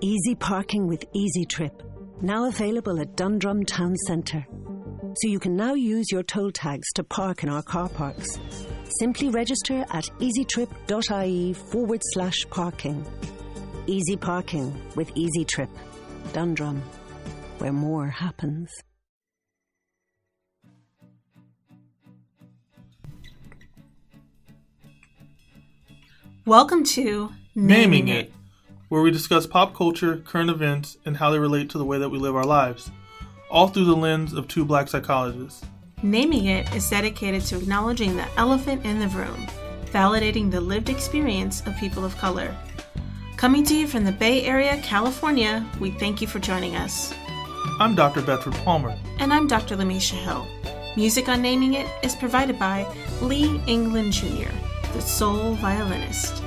Easy parking with Easy Trip, now available at Dundrum Town Centre. So you can now use your toll tags to park in our car parks. Simply register at easytrip.ie forward slash parking. Easy parking with Easy Trip. Dundrum, where more happens. Welcome to Naming It, where we discuss pop culture, current events, and how they relate to the way that we live our lives, all through the lens of two black psychologists. Naming It is dedicated to acknowledging the elephant in the room, validating the lived experience of people of color. Coming to you from the Bay Area, California, we thank you for joining us. I'm Dr. Bedford Palmer. And I'm Dr. Lamisha Hill. Music on Naming It is provided by Lee England Jr., the soul violinist.